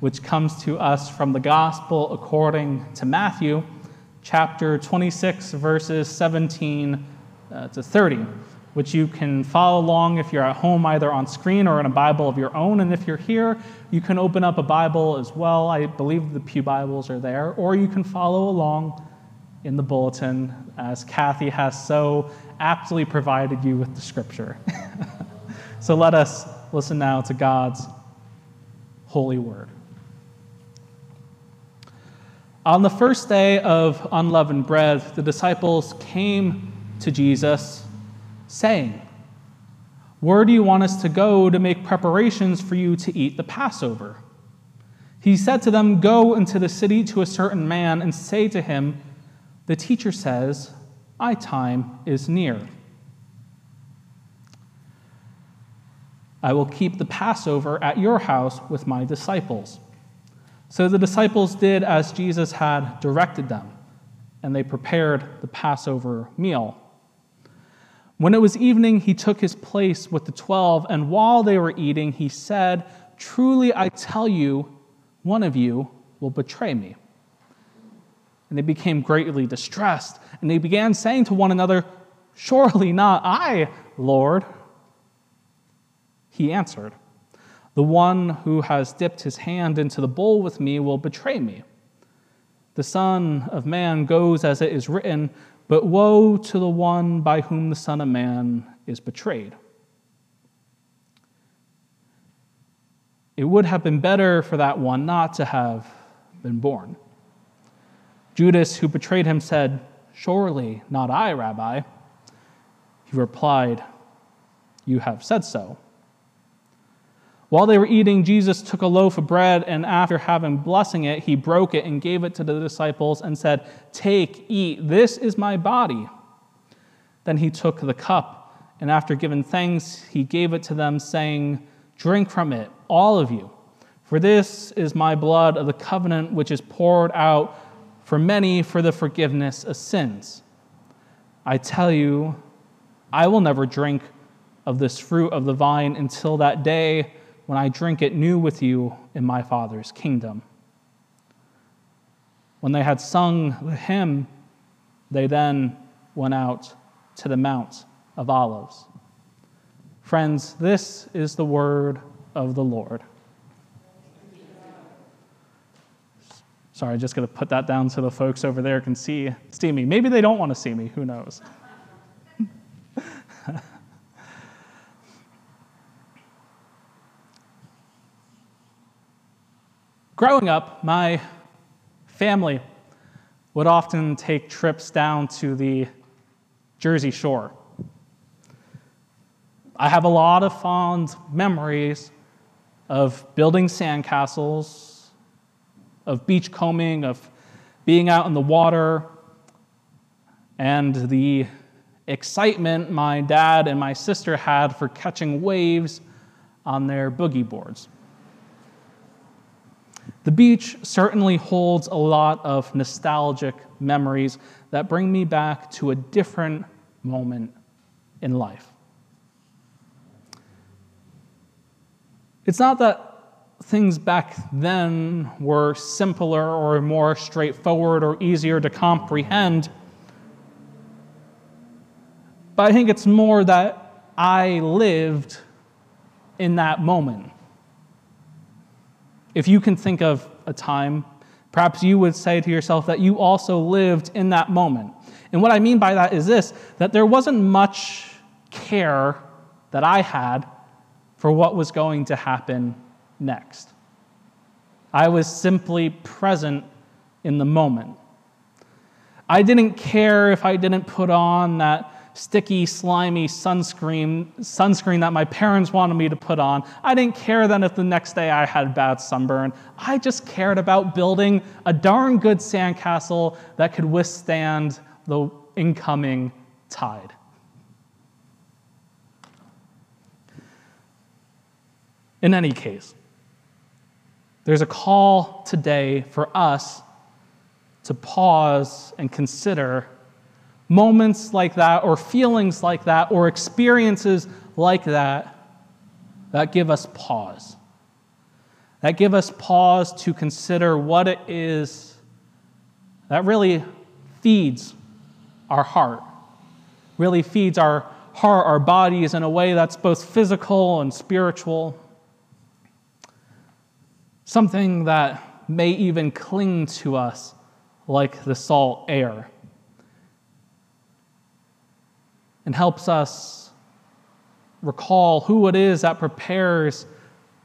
Which comes to us from the Gospel according to Matthew, chapter 26, verses 17 uh, to 30, which you can follow along if you're at home, either on screen or in a Bible of your own. And if you're here, you can open up a Bible as well. I believe the Pew Bibles are there, or you can follow along in the bulletin as Kathy has so aptly provided you with the scripture. so let us listen now to God's holy word. On the first day of unleavened bread, the disciples came to Jesus saying, Where do you want us to go to make preparations for you to eat the Passover? He said to them, Go into the city to a certain man and say to him, The teacher says, My time is near. I will keep the Passover at your house with my disciples. So the disciples did as Jesus had directed them, and they prepared the Passover meal. When it was evening, he took his place with the twelve, and while they were eating, he said, Truly I tell you, one of you will betray me. And they became greatly distressed, and they began saying to one another, Surely not I, Lord. He answered, the one who has dipped his hand into the bowl with me will betray me. The Son of Man goes as it is written, but woe to the one by whom the Son of Man is betrayed. It would have been better for that one not to have been born. Judas, who betrayed him, said, Surely not I, Rabbi. He replied, You have said so. While they were eating, Jesus took a loaf of bread, and after having blessing it, he broke it and gave it to the disciples and said, Take, eat, this is my body. Then he took the cup, and after giving thanks, he gave it to them, saying, Drink from it, all of you, for this is my blood of the covenant, which is poured out for many for the forgiveness of sins. I tell you, I will never drink of this fruit of the vine until that day when I drink it new with you in my Father's kingdom. When they had sung the hymn, they then went out to the Mount of Olives. Friends, this is the word of the Lord. Sorry, I just going to put that down so the folks over there can see, see me. Maybe they don't want to see me, who knows? Growing up, my family would often take trips down to the Jersey Shore. I have a lot of fond memories of building sandcastles, of beachcombing, of being out in the water, and the excitement my dad and my sister had for catching waves on their boogie boards. The beach certainly holds a lot of nostalgic memories that bring me back to a different moment in life. It's not that things back then were simpler or more straightforward or easier to comprehend, but I think it's more that I lived in that moment. If you can think of a time, perhaps you would say to yourself that you also lived in that moment. And what I mean by that is this that there wasn't much care that I had for what was going to happen next. I was simply present in the moment. I didn't care if I didn't put on that sticky, slimy sunscreen, sunscreen that my parents wanted me to put on. I didn't care then if the next day I had bad sunburn. I just cared about building a darn good sandcastle that could withstand the incoming tide. In any case, there's a call today for us to pause and consider moments like that, or feelings like that, or experiences like that that give us pause. That give us pause to consider what it is that really feeds our heart, really feeds our heart, our bodies in a way that's both physical and spiritual. Something that may even cling to us like the salt air. And helps us recall who it is that prepares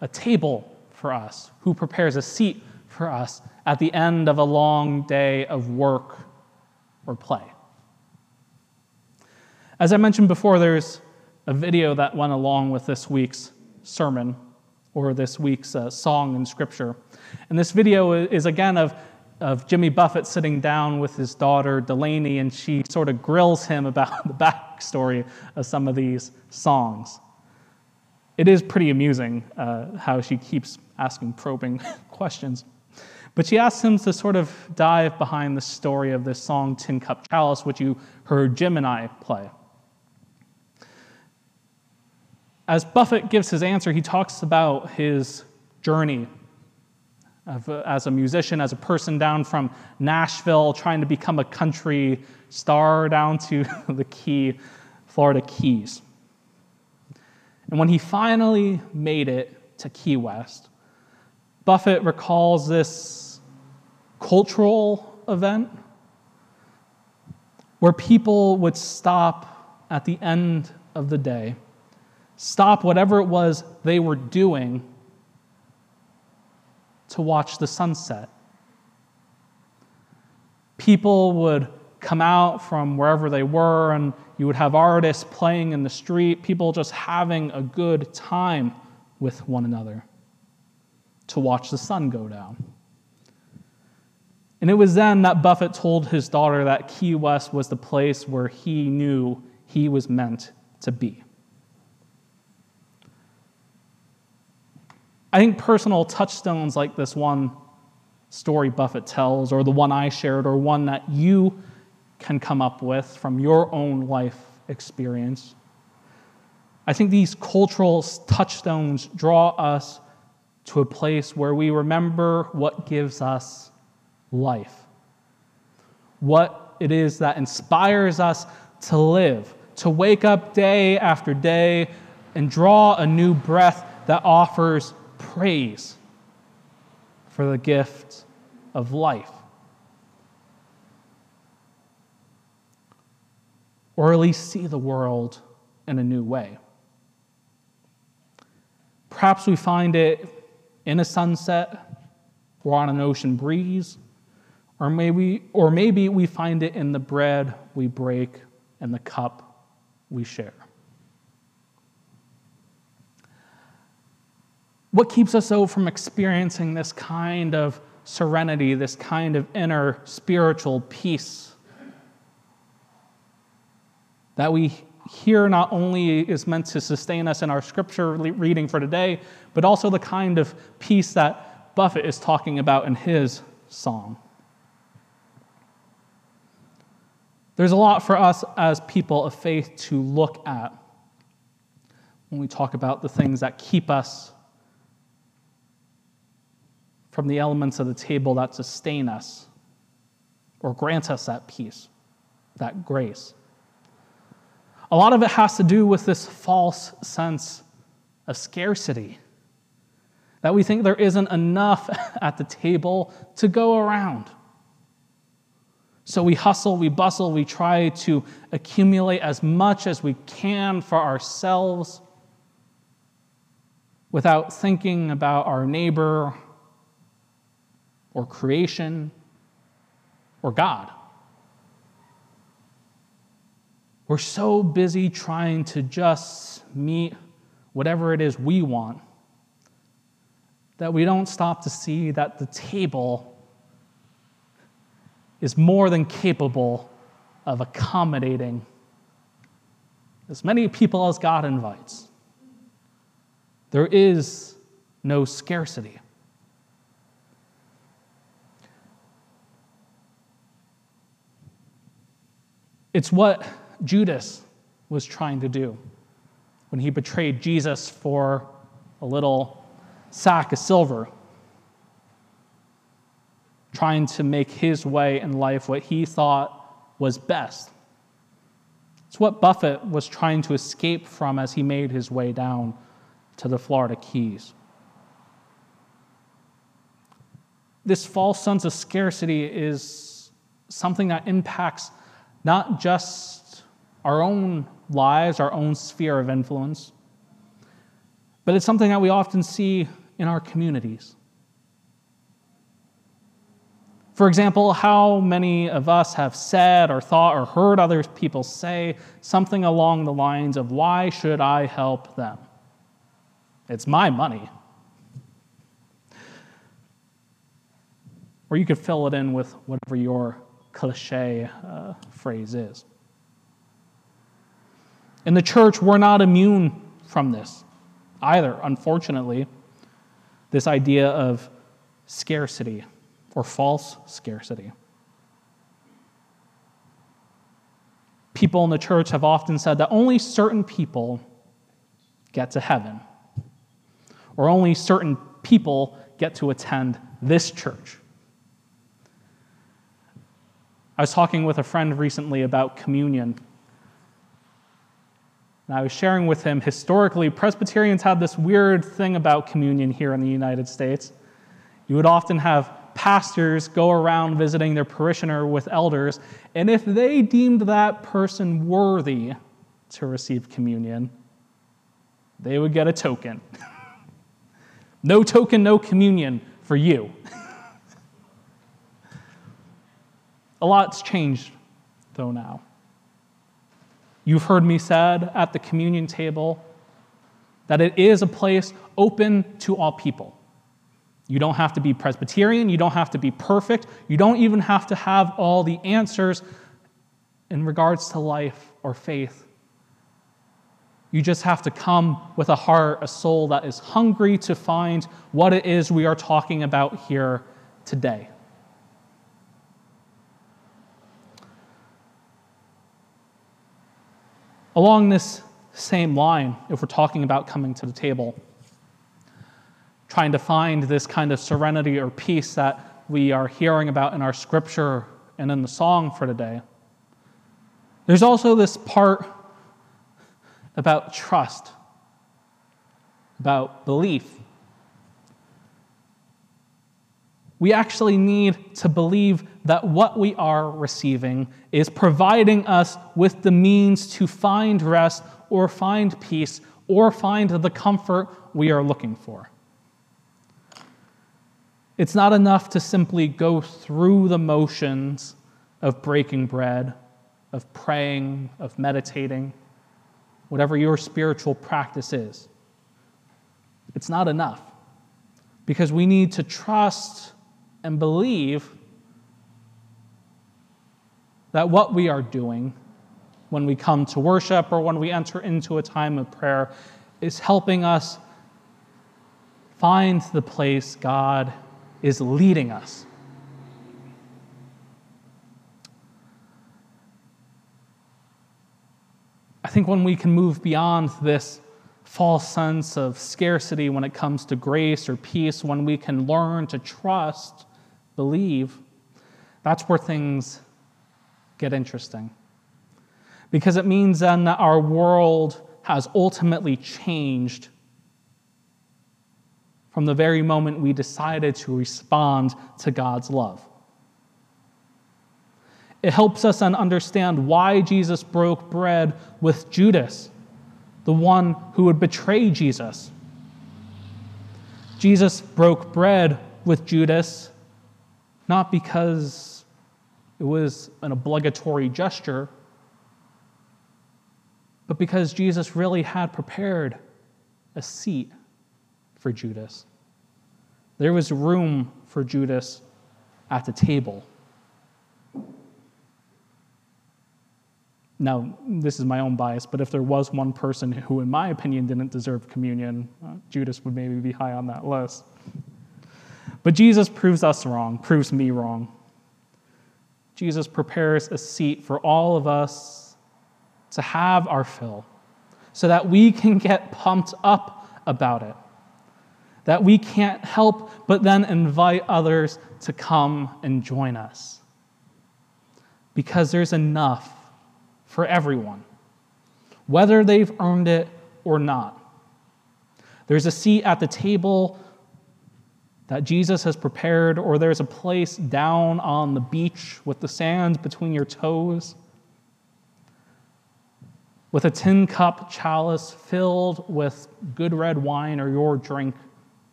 a table for us, who prepares a seat for us at the end of a long day of work or play. As I mentioned before, there's a video that went along with this week's sermon or this week's uh, song in Scripture. And this video is again of of Jimmy Buffett sitting down with his daughter Delaney, and she sort of grills him about the backstory of some of these songs. It is pretty amusing uh, how she keeps asking probing questions. But she asks him to sort of dive behind the story of this song, Tin Cup Chalice, which you heard Jim and I play. As Buffett gives his answer, he talks about his journey Uh, as a musician, as a person down from Nashville trying to become a country star down to the Key, Florida Keys. And when he finally made it to Key West, Buffett recalls this cultural event where people would stop at the end of the day, stop whatever it was they were doing to watch the sunset. People would come out from wherever they were, and you would have artists playing in the street, people just having a good time with one another to watch the sun go down. And it was then that Buffett told his daughter that Key West was the place where he knew he was meant to be. I think personal touchstones like this one story Buffett tells, or the one I shared, or one that you can come up with from your own life experience. I think these cultural touchstones draw us to a place where we remember what gives us life, what it is that inspires us to live, to wake up day after day and draw a new breath that offers praise for the gift of life. Or at least see the world in a new way. Perhaps we find it in a sunset or on an ocean breeze, or maybe, or maybe we find it in the bread we break and the cup we share. What keeps us, from experiencing this kind of serenity, this kind of inner spiritual peace? That we hear not only is meant to sustain us in our scripture reading for today, but also the kind of peace that Buffett is talking about in his song. There's a lot for us as people of faith to look at when we talk about the things that keep us from the elements of the table that sustain us or grant us that peace, that grace. A lot of it has to do with this false sense of scarcity that we think there isn't enough at the table to go around. So we hustle, we bustle, we try to accumulate as much as we can for ourselves without thinking about our neighbor or creation or God. We're so busy trying to just meet whatever it is we want that we don't stop to see that the table is more than capable of accommodating as many people as God invites. There is no scarcity. It's what Judas was trying to do when he betrayed Jesus for a little sack of silver, trying to make his way in life what he thought was best. It's what Buffett was trying to escape from as he made his way down to the Florida Keys. This false sense of scarcity is something that impacts not just our own lives, our own sphere of influence, but it's something that we often see in our communities. For example, how many of us have said or thought or heard other people say something along the lines of, Why should I help them? It's my money. Or you could fill it in with whatever your cliche uh, phrase is. In the church, we're not immune from this either, unfortunately. This idea of scarcity or false scarcity. People in the church have often said that only certain people get to heaven, or only certain people get to attend this church. I was talking with a friend recently about communion. And I was sharing with him historically, Presbyterians had this weird thing about communion here in the United States. You would often have pastors go around visiting their parishioner with elders, and if they deemed that person worthy to receive communion, they would get a token. no token, no communion for you. a lot's changed, though, now. You've heard me said at the communion table that it is a place open to all people. You don't have to be Presbyterian. You don't have to be perfect. You don't even have to have all the answers in regards to life or faith. You just have to come with a heart, a soul that is hungry to find what it is we are talking about here today. Along this same line, if we're talking about coming to the table, trying to find this kind of serenity or peace that we are hearing about in our scripture and in the song for today. There's also this part about trust, about belief. We actually need to believe that what we are receiving is providing us with the means to find rest or find peace or find the comfort we are looking for. It's not enough to simply go through the motions of breaking bread, of praying, of meditating, whatever your spiritual practice is. It's not enough because we need to trust and believe that what we are doing when we come to worship or when we enter into a time of prayer is helping us find the place God is leading us. I think when we can move beyond this false sense of scarcity when it comes to grace or peace, when we can learn to trust, believe, that's where things get interesting. Because it means then that our world has ultimately changed from the very moment we decided to respond to God's love. It helps us then understand why Jesus broke bread with Judas, the one who would betray Jesus. Jesus broke bread with Judas not because it was an obligatory gesture, but because Jesus really had prepared a seat for Judas. There was room for Judas at the table. Now, this is my own bias, but if there was one person who, in my opinion, didn't deserve communion, uh, Judas would maybe be high on that list. But Jesus proves us wrong, proves me wrong. Jesus prepares a seat for all of us to have our fill so that we can get pumped up about it. That we can't help but then invite others to come and join us. Because there's enough for everyone, whether they've earned it or not. There's a seat at the table that Jesus has prepared, or there's a place down on the beach with the sand between your toes, with a tin cup chalice filled with good red wine or your drink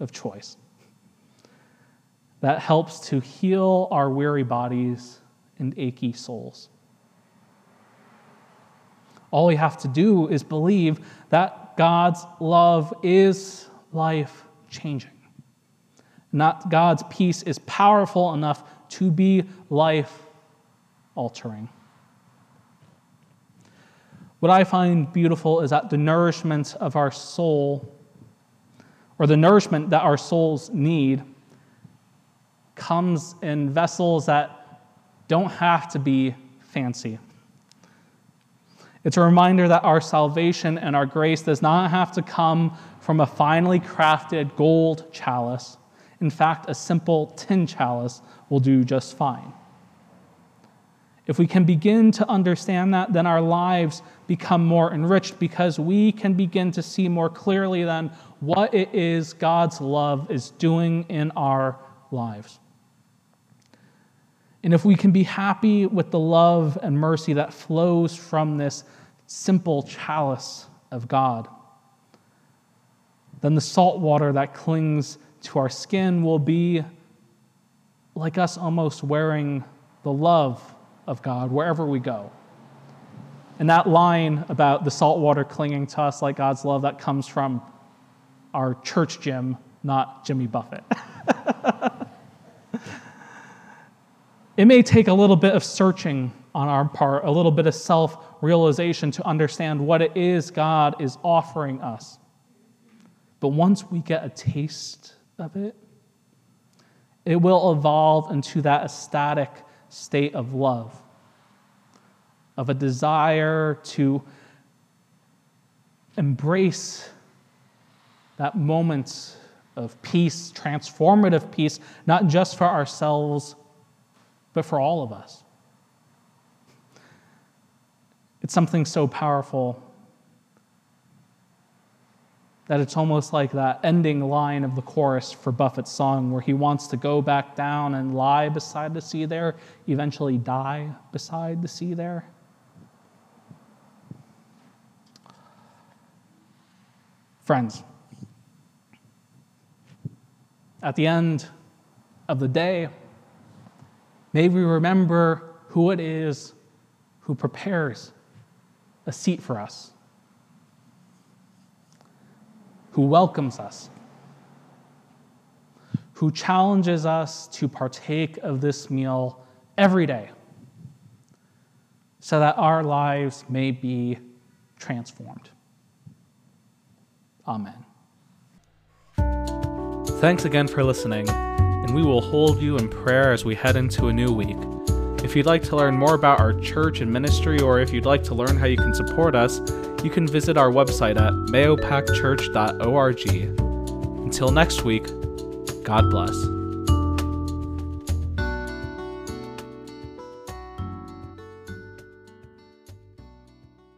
of choice. That helps to heal our weary bodies and achy souls. All we have to do is believe that God's love is life changing. Not God's peace is powerful enough to be life altering. What I find beautiful is that the nourishment of our soul, or the nourishment that our souls need, comes in vessels that don't have to be fancy. It's a reminder that our salvation and our grace does not have to come from a finely crafted gold chalice. In fact, a simple tin chalice will do just fine. If we can begin to understand that, then our lives become more enriched because we can begin to see more clearly then what it is God's love is doing in our lives. And if we can be happy with the love and mercy that flows from this simple chalice of God, then the salt water that clings to our skin will be like us almost wearing the love of God wherever we go. And that line about the salt water clinging to us like God's love, that comes from our church Jim, not Jimmy Buffett. It may take a little bit of searching on our part, a little bit of self realization to understand what it is God is offering us. But once we get a taste of it, it will evolve into that ecstatic state of love, of a desire to embrace that moment of peace, transformative peace, not just for ourselves but for all of us. It's something so powerful that it's almost like that ending line of the chorus for Buffett's song, where he wants to go back down and lie beside the sea there, eventually die beside the sea there. Friends, at the end of the day, May we remember who it is who prepares a seat for us, who welcomes us, who challenges us to partake of this meal every day so that our lives may be transformed. Amen. Thanks again for listening and we will hold you in prayer as we head into a new week. If you'd like to learn more about our church and ministry, or if you'd like to learn how you can support us, you can visit our website at mayopackchurch.org. Until next week, God bless.